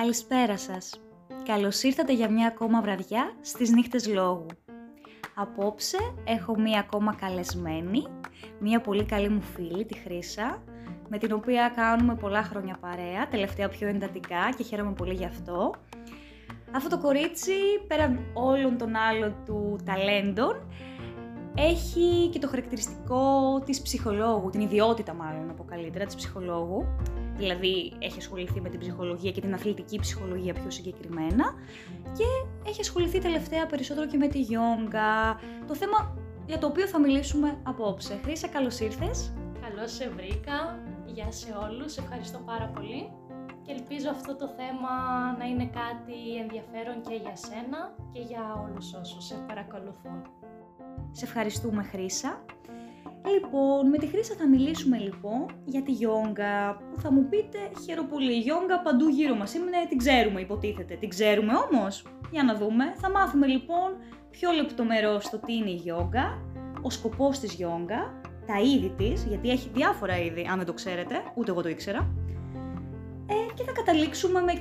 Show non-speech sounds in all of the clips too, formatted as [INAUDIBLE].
Καλησπέρα σας. Καλώς ήρθατε για μια ακόμα βραδιά στις νύχτες λόγου. Απόψε έχω μία ακόμα καλεσμένη, μία πολύ καλή μου φίλη, τη Χρύσα, με την οποία κάνουμε πολλά χρόνια παρέα, τελευταία πιο εντατικά και χαίρομαι πολύ γι' αυτό. Αυτό το κορίτσι, πέραν όλων των άλλων του ταλέντων, έχει και το χαρακτηριστικό της ψυχολόγου, την ιδιότητα μάλλον να πω καλύτερα, της ψυχολόγου. Δηλαδή έχει ασχοληθεί με την ψυχολογία και την αθλητική ψυχολογία πιο συγκεκριμένα και έχει ασχοληθεί τελευταία περισσότερο και με τη γιόγκα, το θέμα για το οποίο θα μιλήσουμε απόψε. Χρήσα, καλώς ήρθες. Καλώς σε βρήκα. Γεια σε όλους. Ευχαριστώ πάρα πολύ. Και ελπίζω αυτό το θέμα να είναι κάτι ενδιαφέρον και για σένα και για όλους όσους σε παρακολουθούν. Σε ευχαριστούμε Χρήσα. Λοιπόν, με τη Χρήσα θα μιλήσουμε λοιπόν για τη γιόγκα που θα μου πείτε χαίρο πολύ. Η γιόγκα παντού γύρω μας είναι, την ξέρουμε υποτίθεται. Την ξέρουμε όμως, για να δούμε. Θα μάθουμε λοιπόν πιο λεπτομερώς το τι είναι η γιόγκα, ο σκοπός της γιόγκα, τα είδη της, γιατί έχει διάφορα είδη αν δεν το ξέρετε, ούτε εγώ το ήξερα. Ε, και θα καταλήξουμε με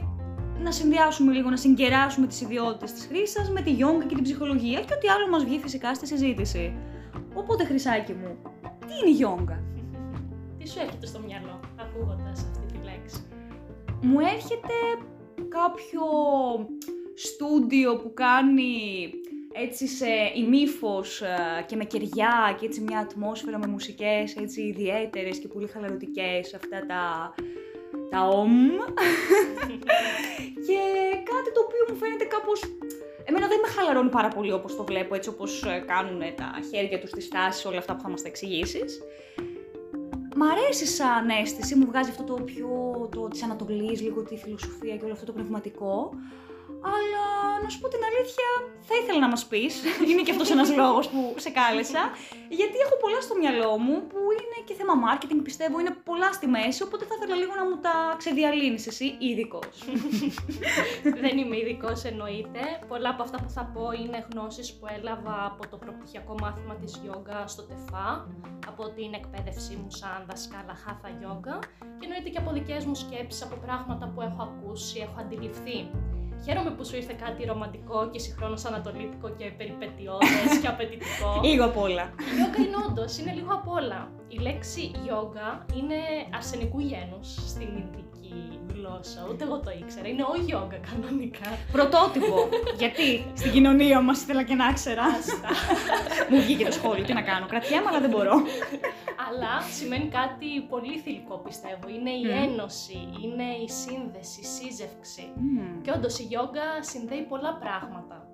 να συνδυάσουμε λίγο, να συγκεράσουμε τις ιδιότητες της χρήσης με τη γιόγκα και την ψυχολογία και ό,τι άλλο μας βγει φυσικά στη συζήτηση. Οπότε, χρυσάκι μου, τι είναι η γιόγκα; Τι σου έρχεται στο μυαλό ακούγοντας αυτή τη λέξη; Μου έρχεται κάποιο στούντιο που κάνει έτσι σε ημίφος ε, και με κεριά και έτσι μια ατμόσφαιρα με μουσικές έτσι ιδιαίτερες και πολύ χαλαρωτικές αυτά τα τα ομ. [LAUGHS] Και κάτι το οποίο μου φαίνεται κάπως Εμένα δεν με χαλαρώνει πάρα πολύ όπως το βλέπω, έτσι όπως ε, κάνουν τα χέρια τους, τις στάσεις, όλα αυτά που θα μας τα εξηγήσεις. Μ' αρέσει σαν αίσθηση, μου βγάζει αυτό το πιο το, της Ανατολής, λίγο τη φιλοσοφία και όλο αυτό το πνευματικό. Αλλά να σου πω την αλήθεια, θα ήθελα να μας πεις, [LAUGHS] είναι και αυτός ένας λόγος που σε κάλεσα, γιατί έχω πολλά στο μυαλό μου που είναι και θέμα marketing, πιστεύω, είναι πολλά στη μέση, οπότε θα ήθελα λίγο να μου τα ξεδιαλύνεις εσύ, ειδικός. [LAUGHS] Δεν είμαι ειδικός εννοείται. Πολλά από αυτά που θα πω είναι γνώσεις που έλαβα από το προπτυχιακό μάθημα της γιόγκα στο ΤΕΦΑ, από την εκπαίδευσή μου σαν δασκάλα χάθα γιόγκα και εννοείται και από δικές μου σκέψεις, από πράγματα που έχω ακούσει, έχω αντιληφθεί. Χαίρομαι που σου ήρθε κάτι ρομαντικό και συγχρόνως ανατολίτικο και περιπετειώδες και [LAUGHS] απαιτητικό. λίγο απ' όλα. Η γιόγκα είναι όντως, είναι λίγο απ' όλα. Η λέξη γιόγκα είναι αρσενικού γένους στην Ινδική γλώσσα. Ούτε εγώ το ήξερα. Είναι ο γιόγκα κανονικά. Πρωτότυπο. Γιατί; Στην κοινωνία μας ήθελα και να ξέρα. Μου βγήκε το σχόλιο, τι να κάνω. Κρατιέμαι, αλλά δεν μπορώ. [LAUGHS] αλλά σημαίνει κάτι πολύ θηλυκό πιστεύω. Είναι η ένωση, είναι η σύνδεση, η σύζευξη. Και όντως η γιόγκα συνδέει πολλά πράγματα.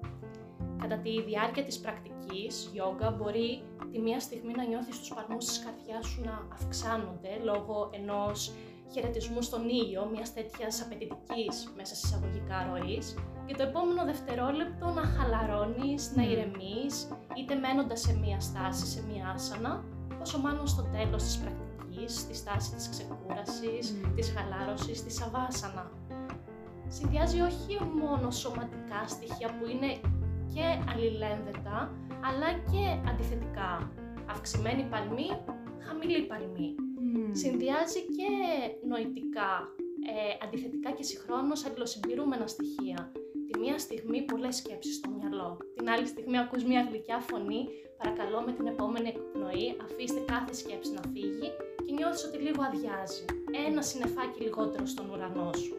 Κατά τη διάρκεια της πρακτικής, γιόγκα μπορεί τη μία στιγμή να νιώθεις τους παλμούς της καρδιάς σου να αυξάνονται λόγω ενός χαιρετισμού στον ήλιο, μιας τέτοιας απαιτητικής μέσα σε εισαγωγικά ροής, και το επόμενο δευτερόλεπτο να χαλαρώνεις, να ηρεμείς, είτε μένοντας σε μία στάση, σε μία άσανα, πόσο μάλλον στο τέλος της πρακτικής, στη στάση της ξεκούρασης, mm. της χαλάρωσης, της αβάσανα. Συνδυάζει όχι μόνο σωματικά στοιχεία που είναι και αλληλένδετα, αλλά και αντιθετικά. Αυξημένη παλμή, χαμηλή παλμή. Mm. Συνδυάζει και νοητικά, ε, αντιθετικά και συγχρόνως αλληλοσυμπληρούμενα στοιχεία. Τη μία στιγμή πολλές σκέψεις στο μυαλό, την άλλη στιγμή ακούς μια γλυκιά φωνή Παρακαλώ με την επόμενη εκπνοή αφήστε κάθε σκέψη να φύγει και νιώθεις ότι λίγο αδειάζει. Ένα συνεφάκι λιγότερο στον ουρανό σου.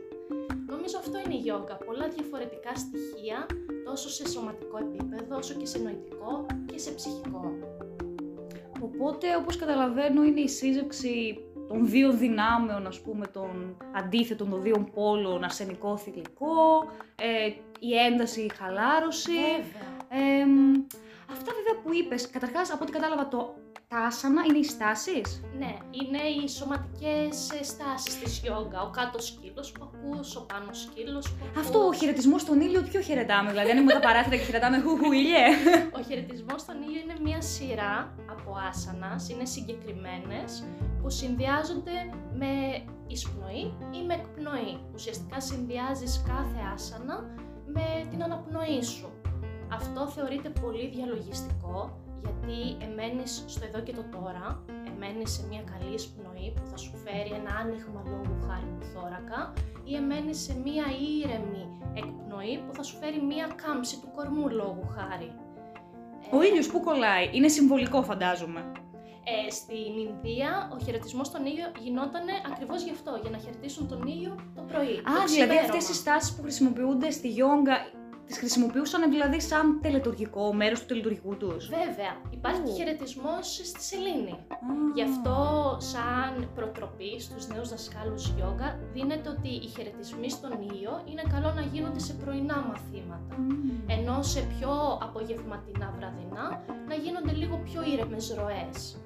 Νομίζω αυτό είναι η γιόγκα. Πολλά διαφορετικά στοιχεία τόσο σε σωματικό επίπεδο όσο και σε νοητικό και σε ψυχικό. Οπότε όπως καταλαβαίνω είναι η σύζευξη των δύο δυνάμεων, ας πούμε, των αντίθετων των δύο πόλων, αρσενικό, θηλυκό, ε, η ένταση, η χαλάρωση. Βέβαια. Αυτά βέβαια που είπες, καταρχάς από ό,τι κατάλαβα το τα άσανα είναι οι στάσεις; Ναι, είναι οι σωματικές στάσεις της γιόγκα. Ο κάτω σκύλος που ακούς, ο πάνω σκύλος που ακούς. Αυτό ο χαιρετισμός στον ήλιο ποιο χαιρετάμε, δηλαδή αν είμαι τα παράθυρα και χαιρετάμε χουχου ήλιε. Ο χαιρετισμός στον ήλιο είναι μια σειρά από άσανας, είναι συγκεκριμένες που συνδυάζονται με εισπνοή ή με εκπνοή. Ουσιαστικά συνδυάζεις κάθε άσανα με την αναπνοή σου. Αυτό θεωρείται πολύ διαλογιστικό γιατί εμένεις στο εδώ και το τώρα, εμένεις σε μια καλή εισπνοή που θα σου φέρει ένα άνοιγμα λόγου χάρη του θώρακα ή εμένεις σε μία ήρεμη εκπνοή που θα σου φέρει μία κάμψη του κορμού λόγου χάρη. Ο ήλιος που κολλάει, είναι συμβολικό φαντάζομαι. Ε, στην Ινδία ο χαιρετισμός στον ήλιο γινόταν ακριβώς γι' αυτό, για να χαιρετήσουν τον ήλιο το πρωί. Α, δηλαδή αυτές οι στάσεις που χρησιμοποιούνται στη γιόγκα τις χρησιμοποιούσαν δηλαδή σαν τελετουργικό μέρος του τελετουργικού τους; Βέβαια. Υπάρχει και χαιρετισμός στη σελήνη. Γι' αυτό, σαν προτροπή στους νέους δασκάλους γιόγκα, δίνεται ότι οι χαιρετισμοί στον ήλιο είναι καλό να γίνονται σε πρωινά μαθήματα. Ενώ σε πιο απογευματινά βραδινά να γίνονται λίγο πιο ήρεμες ροές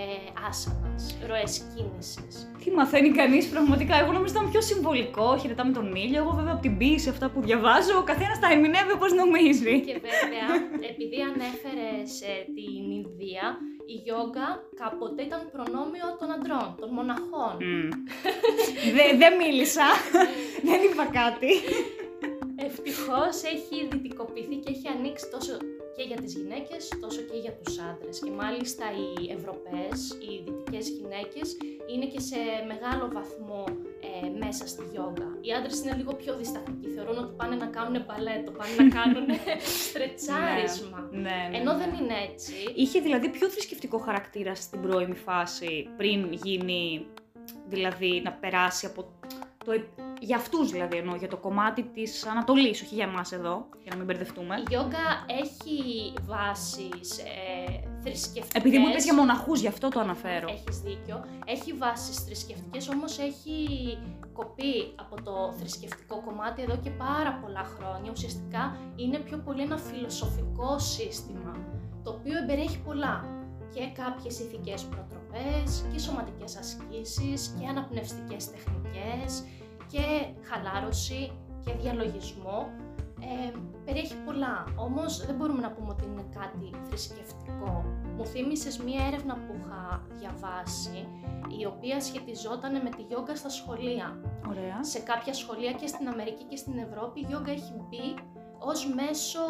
ε, άσανας, ροές κίνησης. Τι μαθαίνει κανείς πραγματικά, εγώ νομίζω ήταν πιο συμβολικό, χαιρετάμε τον ήλιο, εγώ βέβαια από την ποιήση αυτά που διαβάζω, ο καθένας τα ερμηνεύει όπως νομίζει. Και βέβαια, επειδή ανέφερες ε, την Ινδία, η γιόγκα κάποτε ήταν προνόμιο των αντρών, των μοναχών. Mm. [LAUGHS] Δεν μίλησα, δεν είπα κάτι. Ευτυχώς έχει δυτικοποιηθεί και έχει ανοίξει τόσο και για τις γυναίκες τόσο και για τους άντρες και μάλιστα οι Ευρωπαίες, οι δυτικές γυναίκες είναι και σε μεγάλο βαθμό ε, μέσα στη γιόγκα. Οι άντρες είναι λίγο πιο διστακτικοί, θεωρούν ότι πάνε να κάνουν παλέτο, πάνε να κάνουν [LAUGHS] στρετσάρισμα. Ναι, ναι, ναι, Ενώ δεν είναι έτσι. Είχε δηλαδή πιο θρησκευτικό χαρακτήρα στην πρώιμη φάση πριν γίνει, δηλαδή να περάσει από το για αυτούς δηλαδή εννοώ, για το κομμάτι της Ανατολής, όχι για εμάς εδώ, για να μην μπερδευτούμε. Η γιόγκα έχει βάσει ε, θρησκευτικέ. Επειδή μου είπες για μοναχούς, γι' αυτό το αναφέρω. Έχεις δίκιο. Έχει βάσει θρησκευτικές, όμως έχει κοπεί από το θρησκευτικό κομμάτι εδώ και πάρα πολλά χρόνια. Ουσιαστικά είναι πιο πολύ ένα φιλοσοφικό σύστημα, το οποίο εμπεριέχει πολλά και κάποιες ηθικές προτροπές και σωματικές ασκήσεις και αναπνευστικές τεχνικές και χαλάρωση και διαλογισμό. Ε, περιέχει πολλά, όμως δεν μπορούμε να πούμε ότι είναι κάτι θρησκευτικό. Μου θύμισες μία έρευνα που είχα διαβάσει, η οποία σχετιζόταν με τη γιόγκα στα σχολεία. Ωραία. Σε κάποια σχολεία και στην Αμερική και στην Ευρώπη η γιόγκα έχει μπει ως μέσο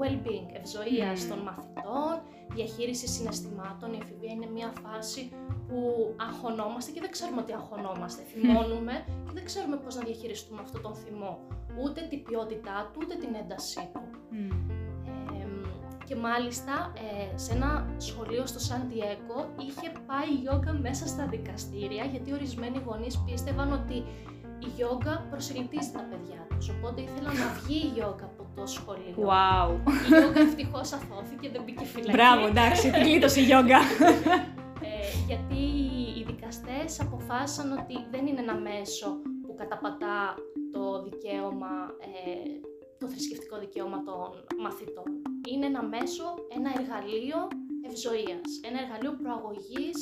well-being, ευζοίας των μαθητών, διαχείριση συναισθημάτων. Η εφηβεία είναι μια φάση που αγχωνόμαστε και δεν ξέρουμε ότι αγχωνόμαστε. [LAUGHS] Θυμώνουμε και δεν ξέρουμε πώς να διαχειριστούμε αυτό τον θυμό. Ούτε την ποιότητά του, ούτε την έντασή του. και μάλιστα ε, σε ένα σχολείο στο Σαντιέκο είχε πάει η γιόγκα μέσα στα δικαστήρια γιατί ορισμένοι γονείς πίστευαν ότι η γιόγκα προσελκύζει τα παιδιά τους, οπότε ήθελα να [LAUGHS] βγει η γιόγκα από το σχολείο. Wow. Η γιόγκα ευτυχώς αθώθηκε, δεν μπήκε φυλακή. Μπράβο, εντάξει, [LAUGHS] τη γλίτωσε η γιόγκα. Ε, γιατί οι δικαστές αποφάσισαν ότι δεν είναι ένα μέσο που καταπατά το δικαίωμα, ε, το θρησκευτικό δικαίωμα των μαθητών. Είναι ένα μέσο, ένα εργαλείο ευζοίας, ένα εργαλείο προαγωγής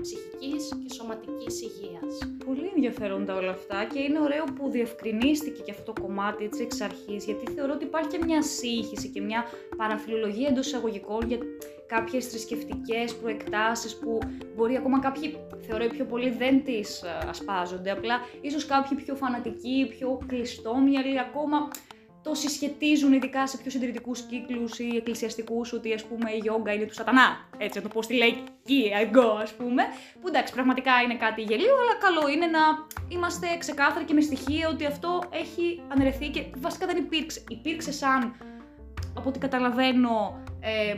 ψυχικής και σωματικής υγείας. Πολύ ενδιαφέροντα όλα αυτά και είναι ωραίο που διευκρινίστηκε και αυτό το κομμάτι έτσι εξ αρχής, γιατί θεωρώ ότι υπάρχει και μια σύγχυση και μια παραφιλολογία εντός εισαγωγικών για κάποιες θρησκευτικές προεκτάσεις που μπορεί ακόμα κάποιοι θεωρώ πιο πολύ δεν τις ε, ασπάζονται, απλά ίσως κάποιοι πιο φανατικοί, πιο κλειστόμυαλοι ακόμα το συσχετίζουν ειδικά σε πιο συντηρητικούς κύκλους ή εκκλησιαστικούς ότι ας πούμε η γιόγκα είναι του σατανά. Έτσι, να το πω στη λαϊκή εγώ, ας πούμε. Που εντάξει, πραγματικά είναι κάτι γελίο, αλλά καλό είναι να είμαστε ξεκάθαροι και με στοιχεία ότι αυτό έχει αναιρεθεί και βασικά δεν υπήρξε. Υπήρξε σαν, από ό,τι καταλαβαίνω, ε,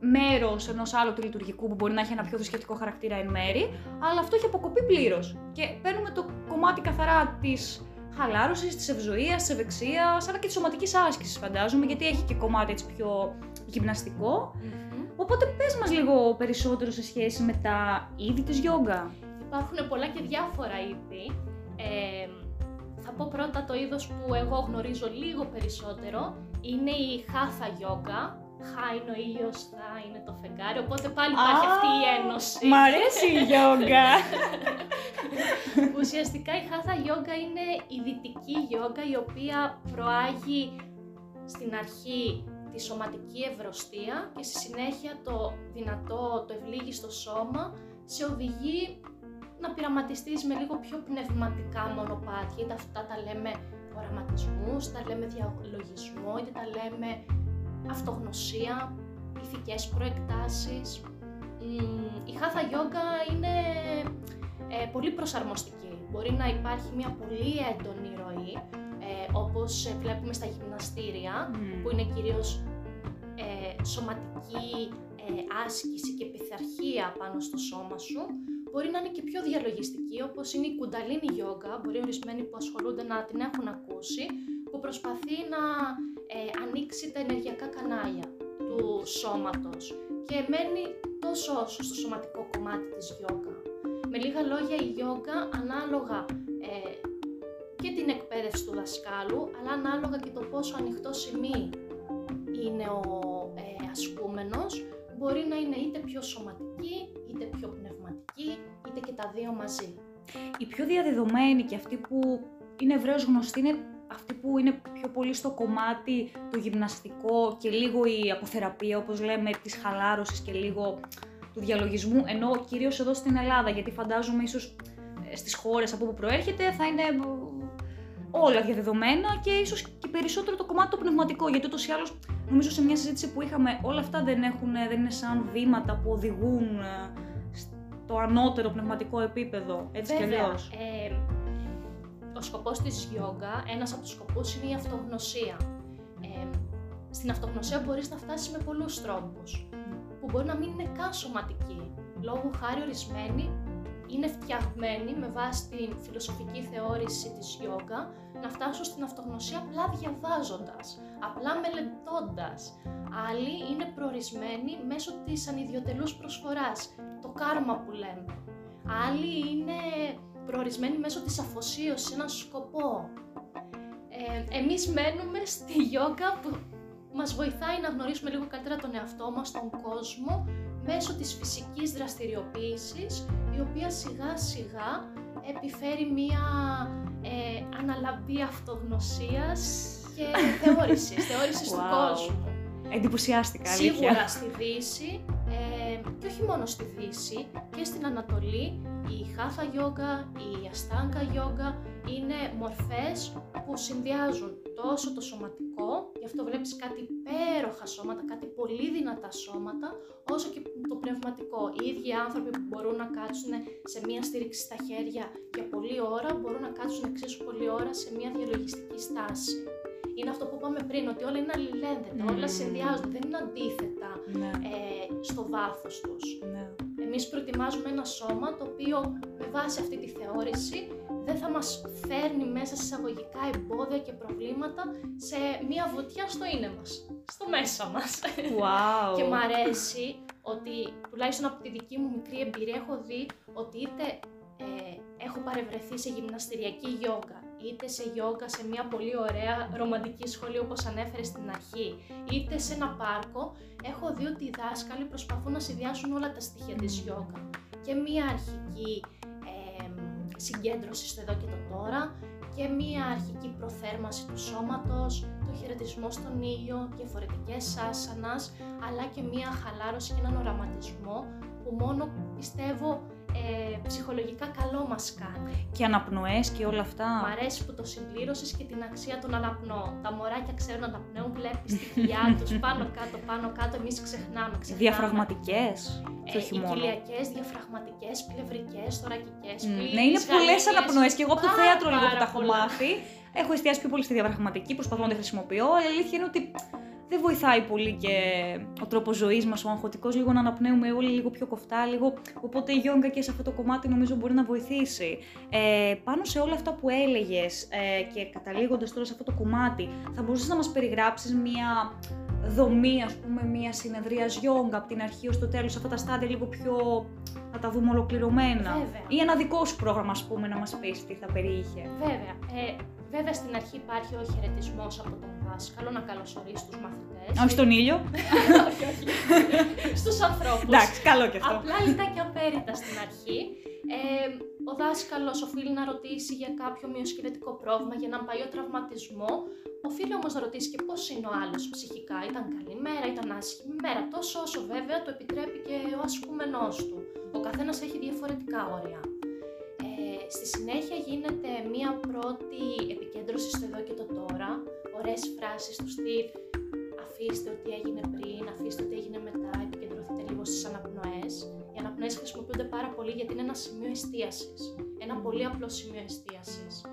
μέρος ενός άλλου του λειτουργικού που μπορεί να έχει ένα πιο θρησκευτικό χαρακτήρα εν μέρη, αλλά αυτό έχει αποκοπεί πλήρως. Και παίρνουμε το κομμάτι καθαρά της χαλάρωσης, της ευζοία, της ευεξίας, αλλά και της σωματικής άσκησης, φαντάζομαι, γιατί έχει και κομμάτι έτσι πιο γυμναστικο Οπότε πες μας λίγο περισσότερο σε σχέση με τα είδη της γιόγκα. Υπάρχουν πολλά και διάφορα είδη. Ε, θα πω πρώτα το είδος που εγώ γνωρίζω λίγο περισσότερο. Είναι η χάθα γιόγκα, Χά είναι ο ήλιο, θα είναι το φεγγάρι. Οπότε πάλι υπάρχει αυτή η ένωση. Μ' αρέσει η γιόγκα. [LAUGHS] Ουσιαστικά η χάθα γιόγκα είναι η δυτική γιόγκα η οποία προάγει στην αρχή τη σωματική ευρωστία και στη συνέχεια το δυνατό, το ευλίγιστο σώμα σε οδηγεί να πειραματιστείς με λίγο πιο πνευματικά μονοπάτια, είτε αυτά τα λέμε οραματισμούς, τα λέμε διαλογισμό, είτε τα λέμε αυτογνωσία, ηθικές προεκτάσεις. Η Hatha Yoga είναι ε, πολύ προσαρμοστική. Μπορεί να υπάρχει μια πολύ έντονη ροή, ε, όπως ε, βλέπουμε στα γυμναστήρια, που είναι κυρίως ε, σωματική ε, άσκηση και πειθαρχία πάνω στο σώμα σου. Μπορεί να είναι και πιο διαλογιστική, όπως είναι η κουνταλίνη γιόγκα, μπορεί ορισμένοι που ασχολούνται να την έχουν ακούσει, που προσπαθεί να ε, ανοίξει τα ενεργειακά κανάλια του σώματος και μένει τόσο όσο στο σωματικό κομμάτι της γιόγκα. Με λίγα λόγια η γιόγκα ανάλογα ε, και την εκπαίδευση του δασκάλου, αλλά ανάλογα και το πόσο ανοιχτό σημείο είναι ο ε, ασκούμενος, μπορεί να είναι είτε πιο σωματική, είτε πιο πνευματική, είτε και τα δύο μαζί. Η πιο διαδεδομένη και αυτή που είναι ευρέως γνωστή είναι αυτή που είναι πιο πολύ στο κομμάτι το γυμναστικό και λίγο η αποθεραπεία, όπως λέμε, της χαλάρωσης και λίγο του διαλογισμού, ενώ κυρίως εδώ στην Ελλάδα, γιατί φαντάζομαι ίσως ε, στις χώρες από όπου προέρχεται θα είναι ε, όλα διαδεδομένα και ίσως και περισσότερο το κομμάτι το πνευματικό, γιατί ούτως ή άλλως νομίζω σε μια συζήτηση που είχαμε όλα αυτά δεν, έχουν, δεν είναι σαν βήματα που οδηγούν ε, στο ανώτερο πνευματικό επίπεδο, έτσι Βέβαια, κι αλλιώς. Ε, ο σκοπός της γιόγκα, ένας από τους σκοπούς είναι η αυτογνωσία. Ε, στην αυτογνωσία μπορείς να φτάσεις με πολλούς τρόπους, που μπορεί να μην είναι καν σωματική. Λόγω χάρη ορισμένοι είναι φτιαγμένοι με βάση την φιλοσοφική θεώρηση της γιόγκα να φτάσουν στην αυτογνωσία απλά διαβάζοντας, απλά μελετώντας. Άλλοι είναι προορισμένοι μέσω της ανιδιοτελούς προσφοράς, το κάρμα που λέμε. Άλλοι είναι προορισμένοι μέσω της αφοσίωσης, έναν σκοπό. Ε, εμείς μένουμε στη γιόγκα που μας βοηθάει να γνωρίσουμε λίγο καλύτερα τον εαυτό μας, τον κόσμο, μέσω της φυσικής δραστηριοποίησης, η οποία σιγά σιγά επιφέρει μία ε, αναλαμπή αυτογνωσίας και [LAUGHS] θεώρησης, θεώρησης του κόσμου. Εντυπωσιάστηκα, αλήθεια. Σίγουρα στη Δύση, ε, και όχι μόνο στη Δύση, και στην Ανατολή, η Χάθα Γιόγκα, η Αστάγκα Γιόγκα είναι μορφές που συνδυάζουν τόσο το σωματικό, γι' αυτό βλέπεις κάτι υπέροχα σώματα, κάτι πολύ δυνατά σώματα, όσο και το πνευματικό. Οι ίδιοι άνθρωποι που μπορούν να κάτσουν σε μία στήριξη στα χέρια για πολλή ώρα, μπορούν να κάτσουν εξίσου πολλή ώρα σε μία διαλογιστική στάση. Είναι αυτό που είπαμε πριν, ότι όλα είναι αλληλένδετα, όλα συνδυάζονται, δεν είναι αντίθετα Ναι. ε, στο βάθος τους. Ναι. Εμείς προετοιμάζουμε ένα σώμα το οποίο με βάση αυτή τη θεώρηση δεν θα μας φέρνει μέσα σε εισαγωγικά εμπόδια και προβλήματα σε μία βουτιά στο είναι μας, στο μέσα μας. Wow. και μ' αρέσει ότι τουλάχιστον από τη δική μου μικρή εμπειρία έχω δει ότι είτε ε, έχω παρευρεθεί σε γυμναστηριακή γιόγκα, είτε σε γιόγκα σε μια πολύ ωραία ρομαντική σχολή όπως ανέφερε στην αρχή, είτε σε ένα πάρκο, έχω δει ότι οι δάσκαλοι προσπαθούν να συνδυάσουν όλα τα στοιχεία της γιόγκα. Και μια αρχική ε, συγκέντρωση στο εδώ και το τώρα και μία αρχική προθέρμανση του σώματος, το χαιρετισμό στον ήλιο, διαφορετικές άσανας, αλλά και μία χαλάρωση και έναν οραματισμό που μόνο πιστεύω ε, ψυχολογικά καλό μας κάνει. Και αναπνοές και όλα αυτά. Μ' αρέσει που το συμπλήρωσες και την αξία των αναπνών. Τα μωράκια ξέρουν να αναπνέουν, βλέπεις τη κοιλιά [LAUGHS] τους πάνω κάτω, πάνω κάτω, εμείς ξεχνάμε, ξεχνάμε. Διαφραγματικές, και όχι οι μόνο. κοιλιακές, διαφραγματικές, πλευρικές, θωρακικές, Μμ, πλήρες, Ναι, είναι πολλές γαλήνιες. αναπνοές και εγώ από το Πάρα, θέατρο λίγο που πάρα τα έχω πολλά. μάθει. Έχω εστιάσει πιο πολύ στη διαπραγματική, προσπαθώ να τη χρησιμοποιώ, αλλά η αλήθεια είναι ότι δεν βοηθάει πολύ και ο τρόπος ζωής μας, ο αγχωτικός, λίγο να αναπνέουμε όλοι λίγο πιο κοφτά, λίγο. Οπότε η γιόγκα και σε αυτό το κομμάτι νομίζω μπορεί να βοηθήσει. Ε, πάνω σε όλα αυτά που έλεγες ε, και καταλήγοντας τώρα σε αυτό το κομμάτι, θα μπορούσες να μας περιγράψεις μία δομή, ας πούμε, μία συνεδρία γιόγκα από την αρχή ως το τέλος, αυτά τα στάδια λίγο πιο να τα δούμε ολοκληρωμένα. Βέβαια. Ή ένα δικό σου πρόγραμμα, ας πούμε, να μας πεις τι θα περιείχε. Βέβαια. Ε, βέβαια στην αρχή υπάρχει ο χαιρετισμός από τον δάσκαλο να καλωσορίσει τους μαθητές. Όχι στον ήλιο. [LAUGHS] όχι, όχι. Στους ανθρώπους. Εντάξει, καλό και αυτό. Απλά λιτά και απέριτα στην αρχή. Ε, ο δάσκαλος οφείλει να ρωτήσει για κάποιο μειοσκελετικό πρόβλημα, για έναν παλιό τραυματισμό. Οφείλει όμως να ρωτήσει και πώς είναι ο άλλος ψυχικά. Ήταν καλή μέρα, ήταν άσχημη μέρα. Τόσο όσο βέβαια το επιτρέπει και ο ασκούμενός του. Ο καθένας έχει διαφορετικά όρια. Ε, στη συνέχεια γίνεται μία πρώτη επικέντρωση στο εδώ και το τώρα. Ωραίες φράσεις του στυλ αφήστε ό,τι έγινε πριν, αφήστε ό,τι έγινε μετά, επικεντρωθείτε λίγο στις αναπνοές. Οι αναπνοές αναπνοές χρησιμοποιούνται πάρα πολύ γιατί είναι ένα σημείο εστίασης. Ένα πολύ απλό σημείο εστίασης.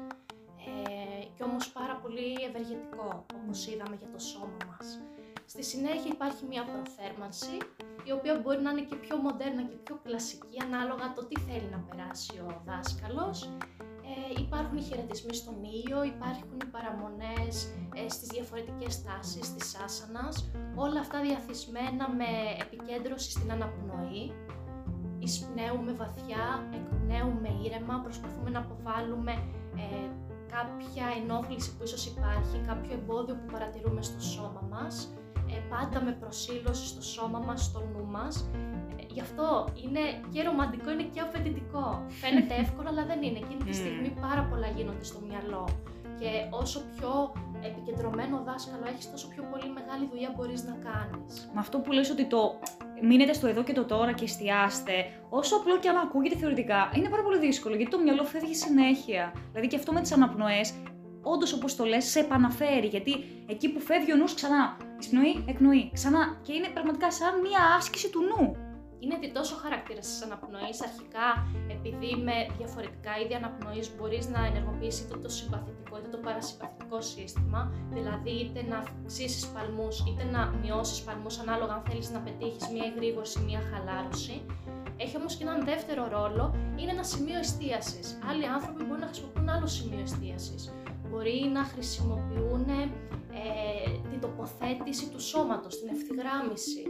Ε, και όμως πάρα πολύ ευεργετικό, όπως είδαμε για το σώμα μας. Στη συνέχεια υπάρχει μια προθέρμανση, η οποία μπορεί να είναι και πιο μοντέρνα και πιο κλασική, ανάλογα το τι θέλει να περάσει ο δάσκαλος. Ε, υπάρχουν οι χαιρετισμοί στον ήλιο, υπάρχουν οι παραμονές ε, στις διαφορετικές τάσεις της άσανας, όλα αυτά διαθυσμένα με επικέντρωση στην αναπνοή. Εισπνέουμε βαθιά, εκπνέουμε ήρεμα, προσπαθούμε να αποβάλουμε ε, κάποια ενόχληση που ίσως υπάρχει, κάποιο εμπόδιο που παρατηρούμε στο σώμα μας, ε, πάντα με προσήλωση στο σώμα μας, στο νου μας. Ε, γι' αυτό είναι και ρομαντικό, είναι και απαιτητικό. Φαίνεται [LAUGHS] εύκολο, αλλά δεν είναι. Εκείνη τη στιγμή πάρα πολλά γίνονται στο μυαλό. Και όσο πιο επικεντρωμένο δάσκαλο έχεις, τόσο πιο πολύ μεγάλη δουλειά μπορείς να κάνεις. Με αυτό που λες ότι το μείνετε στο εδώ και το τώρα και εστιάστε, όσο απλό και αν ακούγεται θεωρητικά, είναι πάρα πολύ δύσκολο γιατί το μυαλό φεύγει συνέχεια. Δηλαδή και αυτό με τις αναπνοές, όντως όπως το λες, σε επαναφέρει. Γιατί εκεί που φεύγει ο νους ξανά, εισπνοή, εκνοή, ξανά. Και είναι πραγματικά σαν μία άσκηση του νου είναι ότι τόσο χαρακτήρα τη αναπνοή. Αρχικά, επειδή με διαφορετικά είδη αναπνοή μπορείς να ενεργοποιήσεις είτε το συμπαθητικό είτε το παρασυμπαθητικό σύστημα, δηλαδή είτε να αυξήσεις παλμούς είτε να μειώσεις παλμούς, ανάλογα αν θέλεις να πετύχεις μία εγρήγορση, μία χαλάρωση. Έχει όμως και έναν δεύτερο ρόλο, είναι ένα σημείο εστίασης. Άλλοι άνθρωποι μπορούν να χρησιμοποιούν άλλο σημείο εστίασης. Μπορεί να χρησιμοποιούν ε, την τοποθέτηση του σώματος, την ευθυγράμμιση.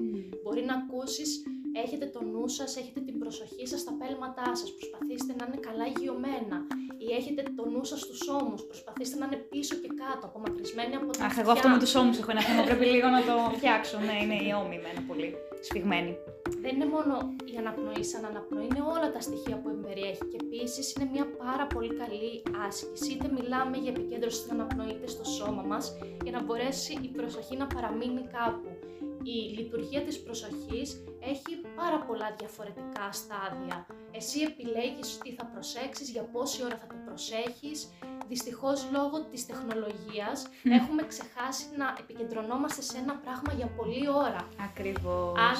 Μπορεί να ακούσεις έχετε το νου σας, έχετε την προσοχή σας στα πέλματά σας, προσπαθήστε να είναι καλά γιωμένα ή έχετε το νου σας στους ώμους, προσπαθήστε να είναι πίσω και κάτω, απομακρυσμένοι από τα Αχ, εγώ αυτό με τους ώμους έχω ένα θέμα, πρέπει λίγο να το [LAUGHS] φτιάξω, ναι, είναι η ώμη ένα πολύ σφιγμένη. Δεν είναι μόνο η αναπνοή σαν αναπνοή, είναι όλα τα στοιχεία που εμπεριέχει και επίσης είναι μια πάρα πολύ καλή άσκηση. Είτε μιλάμε για επικέντρωση στην αναπνοή, είτε στο σώμα μας, για να μπορέσει η προσοχή να παραμείνει κάπου η λειτουργία της προσοχής έχει πάρα πολλά διαφορετικά στάδια. Εσύ επιλέγεις τι θα προσέξεις, για πόση ώρα θα το προσέχεις. Δυστυχώς λόγω της τεχνολογίας έχουμε ξεχάσει να επικεντρωνόμαστε σε ένα πράγμα για πολλή ώρα. Ακριβώς. Αν,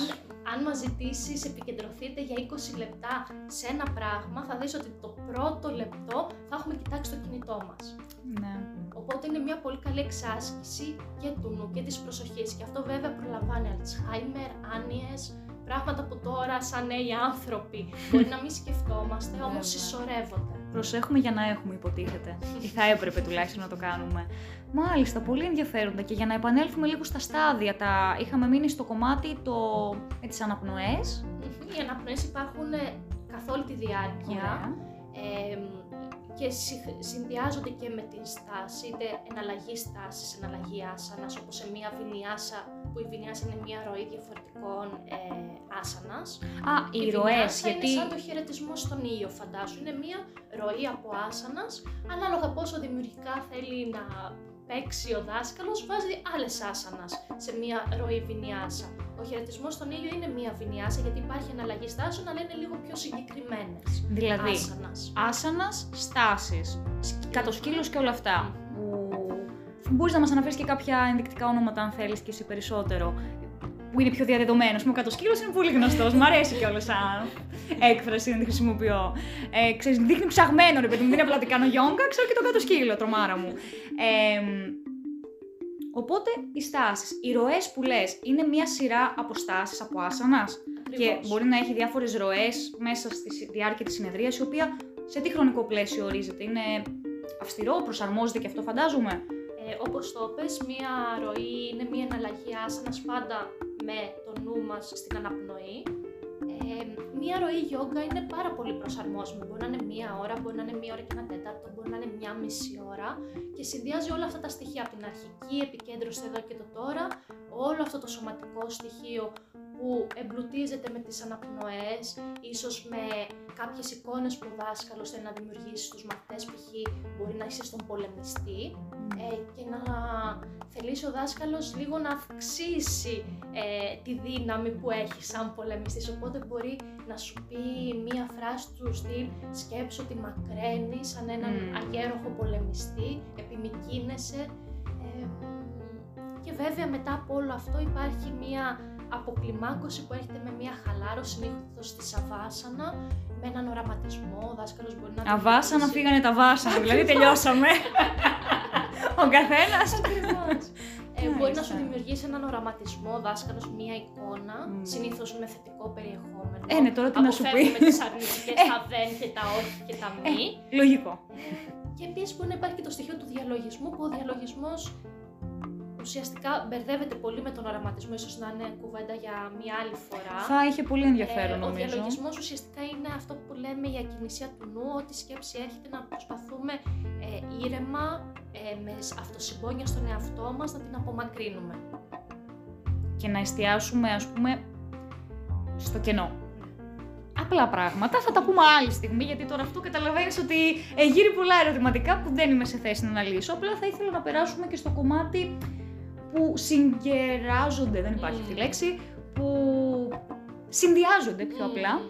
αν μας ζητήσεις επικεντρωθείτε για 20 λεπτά σε ένα πράγμα, θα δεις ότι το πρώτο λεπτό θα έχουμε κοιτάξει το κινητό μας. Ναι. Οπότε είναι μια πολύ καλή εξάσκηση και του νου και της προσοχής. Και αυτό βέβαια προλαμβάνει Alzheimer, άνοιες, πράγματα που τώρα σαν νέοι άνθρωποι [LAUGHS] μπορεί να μην σκεφτόμαστε, όμως συσσωρεύονται. Προσέχουμε για να έχουμε υποτίθεται. Ή θα έπρεπε τουλάχιστον να το κάνουμε. Μάλιστα, πολύ ενδιαφέροντα. Και για να επανέλθουμε λίγο στα στάδια, τα είχαμε μείνει στο κομμάτι το... με τις αναπνοές. Οι αναπνοές υπάρχουν ε, καθ' όλη τη διάρκεια και συνδυάζονται και με την στάση, είτε εναλλαγή στάσης, εναλλαγή άσανας, όπως σε μία βινιάσα, που η βινιάσα είναι μία ροή διαφορετικών ε, άσανας. Α, οι ροές, γιατί... είναι σαν το χαιρετισμός στον ήλιο, φαντάσου. Είναι μία ροή από άσανας, ανάλογα πόσο δημιουργικά θέλει να παίξει ο δάσκαλος, βάζει άλλες άσανας σε μία ροή βινιάσα. Ο χαιρετισμός στον ήλιο είναι μία βινιάσα γιατί υπάρχει εναλλαγή στάσεων, αλλά είναι λίγο πιο συγκεκριμένες. Δηλαδή, άσανας, στάσεις, κατοσκύλος και όλα αυτά. Μπορείς να μας αναφέρεις και κάποια ενδεικτικά ονόματα, αν θέλεις και εσύ περισσότερο. Που είναι πιο διαδεδομένος. Ο κατοσκύλος είναι πολύ γνωστός. Μ' αρέσει κιόλας σαν έκφραση να τη χρησιμοποιώ. Ε, ξέρεις, δείχνει ψαγμένο ρε παιδί μου. Δεν είναι απλά τι κάνω γιόγκα, ξέρω και το κατοσκύλο, τρομάρα μου. Ε, Οπότε οι στάσεις, οι ροές που λες, είναι μια σειρά από στάσεις, από άσανας; Και μπορεί να έχει διάφορες ροές μέσα στη διάρκεια της συνεδρίας, η οποία σε τι χρονικό πλαίσιο ορίζεται; Είναι αυστηρό, προσαρμόζεται και αυτό, φαντάζομαι; Ε, Όπως το πες, μία ροή είναι μία εναλλαγή άσανας πάντα με το νου μας στην αναπνοή ε, μία ροή γιόγκα είναι πάρα πολύ προσαρμόσιμη. Μπορεί να είναι μία ώρα, μπορεί να είναι μία ώρα και ένα τέταρτο, μπορεί να είναι μία μισή ώρα και συνδυάζει όλα αυτά τα στοιχεία από την αρχική επικέντρωση εδώ και το τώρα, όλο αυτό το σωματικό στοιχείο που εμπλουτίζεται με τις αναπνοές, ίσως με κάποιες εικόνες που ο δάσκαλος θέλει να δημιουργήσει στους μαθητές, π.χ. μπορεί να είσαι στον πολεμιστή ε, και να θελήσει ο δάσκαλος λίγο να αυξήσει ε, τη δύναμη που έχει σαν πολεμιστής, οπότε μπορεί να σου πει μία φράση του στυλ «σκέψου ότι μακραίνει σαν έναν mm. αγέροχο πολεμιστή, επιμηκύνεσαι» ε, και βέβαια μετά από όλο αυτό υπάρχει μία αποκλιμάκωση που έρχεται με μια χαλάρωση συνήθω στη σαβάσανα, με έναν οραματισμό, ο δάσκαλος μπορεί να... Αβάσανα φύγανε τα βάσανα, δηλαδή τελειώσαμε. [LAUGHS] ο καθένας. Ακριβώς. Ε, μπορεί να σου δημιουργήσει έναν οραματισμό, ο δάσκαλος, μία εικόνα, mm. συνήθως με θετικό περιεχόμενο. Ε, ναι, τώρα τι να σου πει. με τις αρνητικές, ε. τα δεν και τα όχι και τα μη. Ε, λογικό. Και επίσης μπορεί να υπάρχει και το στοιχείο του διαλογισμού, που ο διαλογισμός ουσιαστικά μπερδεύεται πολύ με τον οραματισμό, ίσως να είναι κουβέντα για μία άλλη φορά. Θα είχε πολύ ενδιαφέρον ε, νομίζω. Ο διαλογισμός ουσιαστικά είναι αυτό που λέμε η ακινησία του νου, ότι η σκέψη έρχεται να προσπαθούμε ε, ήρεμα, ε, με αυτοσυμπόνια στον εαυτό μας, να την απομακρύνουμε. Και να εστιάσουμε, ας πούμε, στο κενό. Απλά πράγματα, θα τα πούμε άλλη στιγμή, γιατί τώρα αυτό καταλαβαίνεις ότι ε, γύρει πολλά ερωτηματικά που δεν είμαι σε θέση να αναλύσω. Απλά θα ήθελα να περάσουμε και στο κομμάτι που συγκεράζονται, δεν υπάρχει αυτή η λέξη, που συνδυάζονται πιο απλά.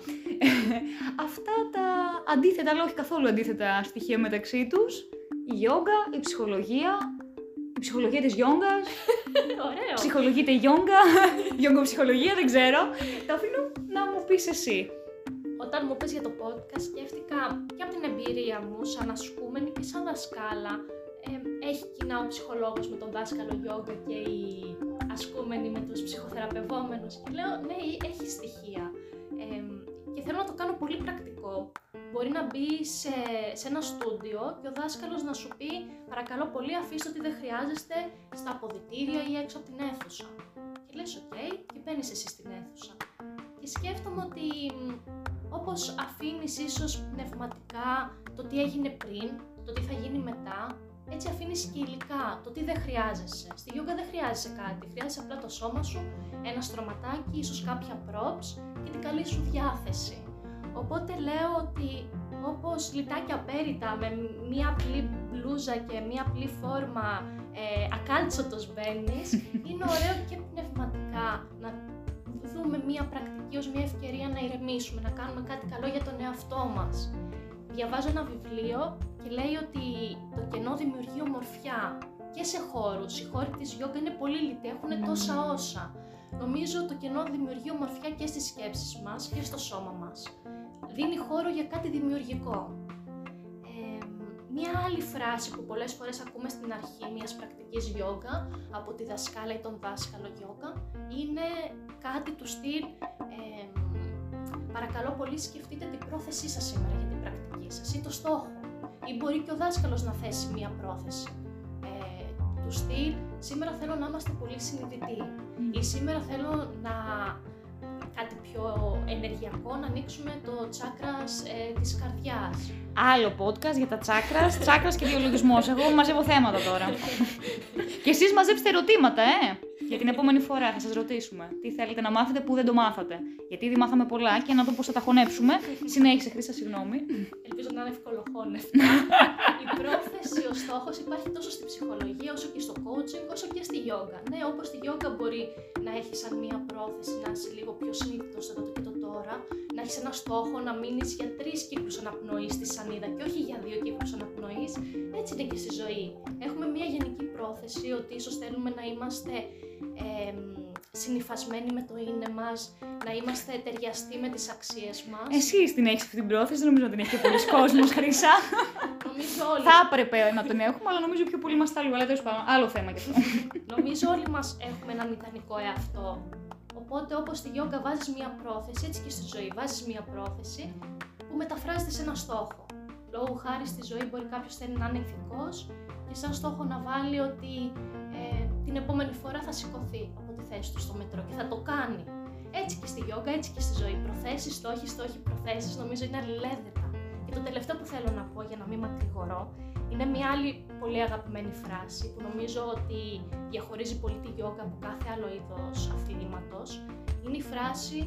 [LAUGHS] Αυτά τα αντίθετα, αλλά όχι καθόλου αντίθετα στοιχεία μεταξύ τους, η γιόγκα, η ψυχολογία, η ψυχολογία της γιόγκας, [LAUGHS] Ωραίο. ψυχολογείται η γιόγκα, [LAUGHS] γιόγκα ψυχολογία, δεν ξέρω. Τα αφήνω να μου πεις εσύ. Όταν μου πες για το podcast, σκέφτηκα και από την εμπειρία μου σαν ασκούμενη και σαν δασκάλα, έχει κοινά ο ψυχολόγος με τον δάσκαλο γιόγκα και οι ασκούμενοι με τους ψυχοθεραπευόμενους και λέω ναι έχει στοιχεία και θέλω να το κάνω πολύ πρακτικό. Μπορεί να μπει σε, σε ένα στούντιο και ο δάσκαλος να σου πει παρακαλώ πολύ αφήστε ό,τι δεν χρειάζεστε στα αποδυτήρια ή έξω από την αίθουσα. Και λες οκ και μπαίνεις εσύ στην αίθουσα. Και σκέφτομαι ότι όπως αφήνεις ίσως πνευματικά το τι έγινε πριν, το τι θα γίνει μετά, έτσι αφήνεις και υλικά, το τι δεν χρειάζεσαι. Στη γιόγκα δεν χρειάζεσαι κάτι, χρειάζεσαι απλά το σώμα σου, ένα στρωματάκι, ίσως κάποια props και την καλή σου διάθεση. Οπότε λέω ότι όπως λιτάκια απέριτα με μία απλή μπλούζα και μία απλή φόρμα ε, ακάλτσοτος μπαίνεις, [LAUGHS] είναι ωραίο και πνευματικά να δούμε μία πρακτική ως μία ευκαιρία να ηρεμήσουμε, να κάνουμε κάτι καλό για τον εαυτό μας. Διαβάζω ένα βιβλίο και λέει ότι το κενό δημιουργεί ομορφιά και σε χώρους. Οι χώροι της γιόγκα είναι πολύ λιτοί, έχουν τόσα όσα. Νομίζω το κενό δημιουργεί ομορφιά και στις σκέψεις μας και στο σώμα μας. Δίνει χώρο για κάτι δημιουργικό. Ε, μία άλλη φράση που πολλές φορές ακούμε στην αρχή μιας πρακτικής γιόγκα από τη δασκάλα ή τον δάσκαλο γιόγκα είναι κάτι του στυλ ε, παρακαλώ πολύ σκεφτείτε την πρόθεσή σας σήμερα για την πρακτική σας ή το στόχο ή μπορεί και ο δάσκαλος να θέσει μία πρόθεση ε, του στυλ σήμερα θέλω να είμαστε πολύ συνειδητοί ή σήμερα θέλω να κάτι πιο ενεργειακό, να ανοίξουμε το τσάκρας ε, της καρδιάς. Άλλο podcast για τα τσάκρας, [LAUGHS] τσάκρας και βιολογισμός. Εγώ μαζεύω θέματα τώρα. [LAUGHS] και εσείς μαζέψτε ερωτήματα, ε! Για την επόμενη φορά θα σας ρωτήσουμε τι θέλετε να μάθετε που δεν το μάθατε. Γιατί ήδη μάθαμε πολλά και να δω πώς θα τα χωνέψουμε. Συνέχισε, Χρήστα, συγγνώμη. Ελπίζω να είναι ευκολοχώνευτα. Η πρόθεση, ο στόχος υπάρχει τόσο στη ψυχολογία, όσο και στο coaching, όσο και στη yoga. Ναι, όπως στη yoga μπορεί να έχει σαν μία πρόθεση να είσαι λίγο πιο συνήθιστο εδώ και το τώρα, να έχεις ένα στόχο να μείνεις για τρεις κύκλους αναπνοής στη σανίδα και όχι για δύο κύκλους αναπνοής. Έτσι είναι και στη ζωή. Έχουμε μία γενική πρόθεση ότι ίσως θέλουμε να είμαστε ε, συνυφασμένοι με το είναι μας, να είμαστε ταιριαστοί με τις αξίες μας. Εσύ την έχεις αυτή την πρόθεση, δεν νομίζω ότι την έχει και πολλοί κόσμος, Χρυσά. νομίζω όλοι. Θα έπρεπε να τον έχουμε, αλλά νομίζω πιο πολύ μας τα αλλά τέλος πάντων, άλλο θέμα και αυτό. νομίζω όλοι μας έχουμε έναν ιδανικό εαυτό. Οπότε όπως στη γιόγκα βάζεις μία πρόθεση, έτσι και στη ζωή βάζεις μία πρόθεση που μεταφράζεται σε ένα στόχο. Λόγω χάρη στη ζωή μπορεί κάποιος θέλει να είναι ηθικός και σαν στόχο να βάλει ότι ε, την επόμενη φορά θα σηκωθεί από τη θέση του στο μετρό και θα το κάνει. Έτσι και στη γιόγκα, έτσι και στη ζωή. Προθέσεις, στόχοι, στόχοι, προθέσεις νομίζω είναι αλληλένδετα. Και το τελευταίο που θέλω να πω για να μην μακρηγορώ είναι μια άλλη πολύ αγαπημένη φράση που νομίζω ότι διαχωρίζει πολύ τη γιόγκα από κάθε άλλο είδος αφηρήματο. Είναι η φράση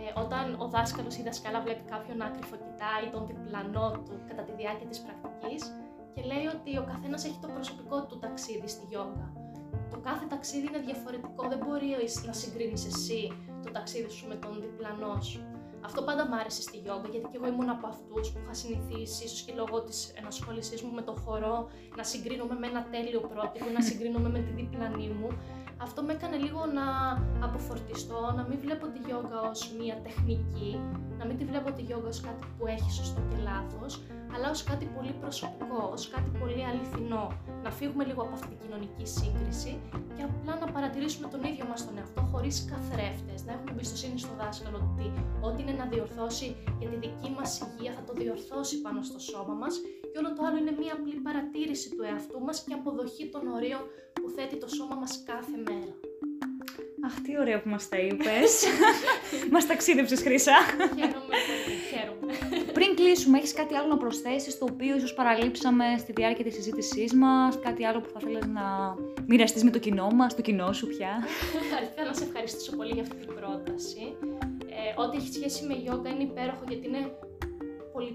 ε, όταν ο δάσκαλος ή η δασκάλα βλέπει κάποιον να κρυφοκοιτάει τον διπλανό του κατά τη διάρκεια της πρακτικής και λέει ότι ο καθένας έχει το προσωπικό του ταξίδι στη γιόγκα το κάθε ταξίδι είναι διαφορετικό. Δεν μπορεί να συγκρίνεις εσύ το ταξίδι σου με τον διπλανό σου. Αυτό πάντα μ' άρεσε στη γιόγκα, γιατί και εγώ ήμουν από αυτούς που είχα συνηθίσει, ίσως και λόγω της ενασχόλησής μου με το χορό, να συγκρίνομαι με ένα τέλειο πρότυπο, να συγκρίνομαι με τη διπλανή μου. αυτό με έκανε λίγο να αποφορτιστώ, να μην βλέπω τη γιόγκα ως μία τεχνική, να μην τη βλέπω τη γιόγκα ως κάτι που έχει σωστό και λάθος, αλλά ως κάτι πολύ προσωπικό, ως κάτι πολύ αληθινό. Να φύγουμε λίγο από αυτή την κοινωνική σύγκριση και απλά να παρατηρήσουμε τον ίδιο μας τον εαυτό χωρίς καθρέφτες, να έχουμε εμπιστοσύνη στο δάσκαλο ότι ό,τι είναι να διορθώσει για τη δική μας υγεία θα το διορθώσει πάνω στο σώμα μας και όλο το άλλο είναι μία απλή παρατήρηση του εαυτού μας και αποδοχή των ορίων που θέτει το σώμα μας κάθε μέρα. Αχ, τι ωραία που μας τα είπες. [LAUGHS] μας ταξίδεψες, Χρύσα. Χαίρομαι πολύ, χαίρομαι. Πριν κλείσουμε, έχεις κάτι άλλο να προσθέσεις, το οποίο ίσως παραλείψαμε στη διάρκεια της συζήτησής μας, κάτι άλλο που θα θέλεις να μοιραστείς με το κοινό μας, το κοινό σου πια; [LAUGHS] Αρχικά να σε ευχαριστήσω πολύ για αυτή την πρόταση. Ε, ό,τι έχει σχέση με γιόγκα είναι υπέροχο γιατί είναι πολύ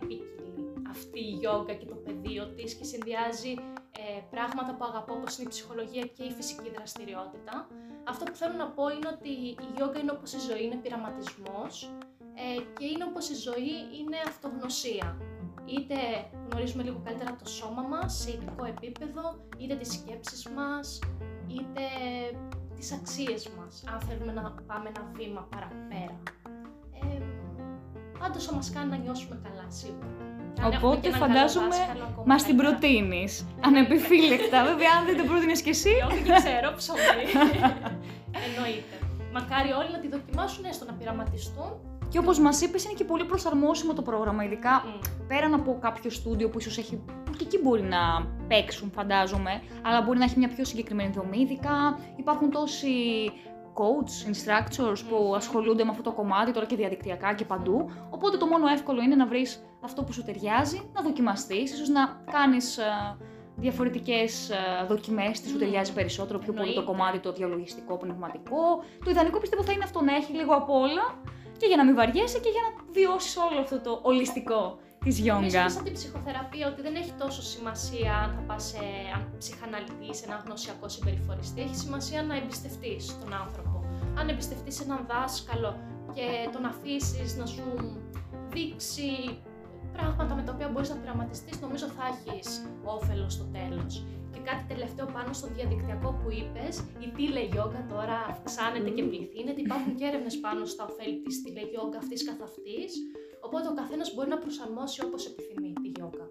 αυτή η γιόγκα και το πεδίο της και συνδυάζει ε, πράγματα που αγαπώ όπως είναι η ψυχολογία και η φυσική δραστηριότητα. Αυτό που θέλω να πω είναι ότι η γιόγκα είναι όπως η ζωή, είναι πειραματισμός ε, και είναι όπως η ζωή είναι αυτογνωσία. Είτε γνωρίζουμε λίγο καλύτερα το σώμα μας σε ειδικό επίπεδο, είτε τις σκέψεις μας, είτε τις αξίες μας, αν θέλουμε να πάμε ένα βήμα παραπέρα. Ε, πάντως μας κάνει να νιώσουμε καλά σίγουρα. Οπότε φαντάζομαι μας την προτείνεις. Ανεπιφύλακτα. [LAUGHS] Βέβαια, αν δεν την πρότεινε κι εσύ. Όχι, δεν ξέρω, ψωμί. [LAUGHS] Εννοείται. Μακάρι όλοι να τη δοκιμάσουν έστω να πειραματιστούν. Και όπως μας είπες, είναι και πολύ προσαρμόσιμο το πρόγραμμα. Ειδικά mm. πέραν από κάποιο στούντιο που ίσως έχει. που και εκεί μπορεί να παίξουν, φαντάζομαι. Αλλά μπορεί να έχει μια πιο συγκεκριμένη δομή. Ειδικά υπάρχουν τόσοι coach, instructors που ασχολούνται με αυτό το κομμάτι τώρα και διαδικτυακά και παντού. Οπότε το μόνο εύκολο είναι να βρεις αυτό που σου ταιριάζει, να δοκιμαστείς, ίσως να κάνεις ε, διαφορετικές ε, δοκιμές, τι σου ταιριάζει περισσότερο, πιο πολύ το κομμάτι το διαλογιστικό, πνευματικό. Το ιδανικό πιστεύω θα είναι αυτό να έχει λίγο απ' όλα και για να μην βαριέσαι και για να βιώσεις όλο αυτό το ολιστικό της γιόγκα. Είναι σαν την ψυχοθεραπεία ότι δεν έχει τόσο σημασία αν θα πας σε ψυχαναλυτής, σε ένα γνωσιακό συμπεριφοριστή. Έχει σημασία να εμπιστευτείς τον άνθρωπο. Αν εμπιστευτείς έναν δάσκαλο και τον αφήσεις να σου δείξει πράγματα με τα οποία μπορείς να πειραματιστεί, νομίζω θα έχεις όφελο στο τέλος. Και κάτι τελευταίο πάνω στο διαδικτυακό που είπες, η τηλεγιόγκα τώρα αυξάνεται και πληθύνεται. Υπάρχουν και έρευνες πάνω στα ωφέλη της τηλεγιόγκα αυτής καθ' αυτής, Οπότε ο καθένας μπορεί να προσαρμόσει όπως επιθυμεί τη γιόγκα.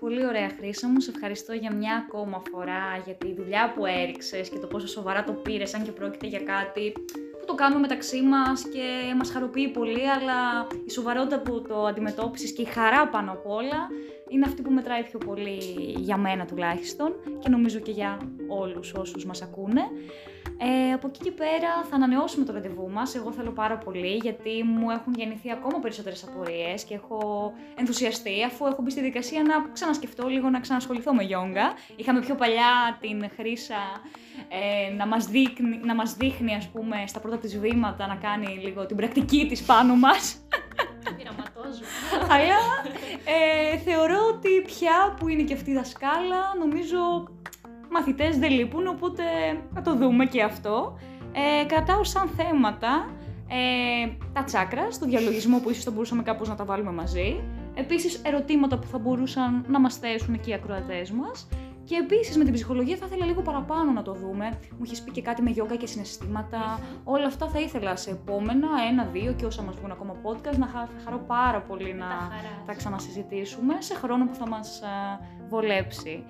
Πολύ ωραία Χρήσα μου, σε ευχαριστώ για μια ακόμα φορά για τη δουλειά που έριξες και το πόσο σοβαρά το πήρες, αν και πρόκειται για κάτι που το κάνουμε μεταξύ μας και μας χαροποιεί πολύ, αλλά η σοβαρότητα που το αντιμετώπισες και η χαρά πάνω απ' όλα είναι αυτή που μετράει πιο πολύ για μένα τουλάχιστον και νομίζω και για όλους όσους μας ακούνε. Ε, από εκεί και πέρα θα ανανεώσουμε το ραντεβού μας. Εγώ θέλω πάρα πολύ γιατί μου έχουν γεννηθεί ακόμα περισσότερες απορίες και έχω ενθουσιαστεί αφού έχω μπει στη δικασία να ξανασκεφτώ λίγο να ξανασχοληθώ με γιόγκα. Είχαμε πιο παλιά την Χρύσα ε, να, μας δείχνει, να μας δείχνει ας πούμε στα πρώτα της βήματα να κάνει λίγο την πρακτική της πάνω μας. Πειραματόζω. Αλλά ε, θεωρώ ότι πια που είναι και αυτή η δασκάλα νομίζω μαθητές δεν λείπουν, οπότε θα το δούμε και αυτό. Ε, κρατάω σαν θέματα ε, τα τσάκρα, στο διαλογισμό που ίσως θα μπορούσαμε κάπως να τα βάλουμε μαζί. Επίσης ερωτήματα που θα μπορούσαν να μας θέσουν και οι ακροατές μας. Και επίσης με την ψυχολογία θα ήθελα λίγο παραπάνω να το δούμε. Μου έχεις πει και κάτι με γιόγκα και συναισθήματα. Όλα αυτά θα ήθελα σε επόμενα, ένα-δύο και όσα μας βγουν ακόμα podcast, να χαρώ πάρα πολύ να τα ξανασυζητήσουμε σε χρόνο που θα μας βολέψει.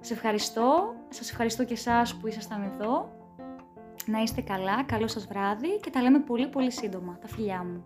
Σε ευχαριστώ, σας ευχαριστώ και εσάς που ήσασταν εδώ. Να είστε καλά, καλό σας βράδυ και τα λέμε πολύ πολύ σύντομα. Τα φιλιά μου.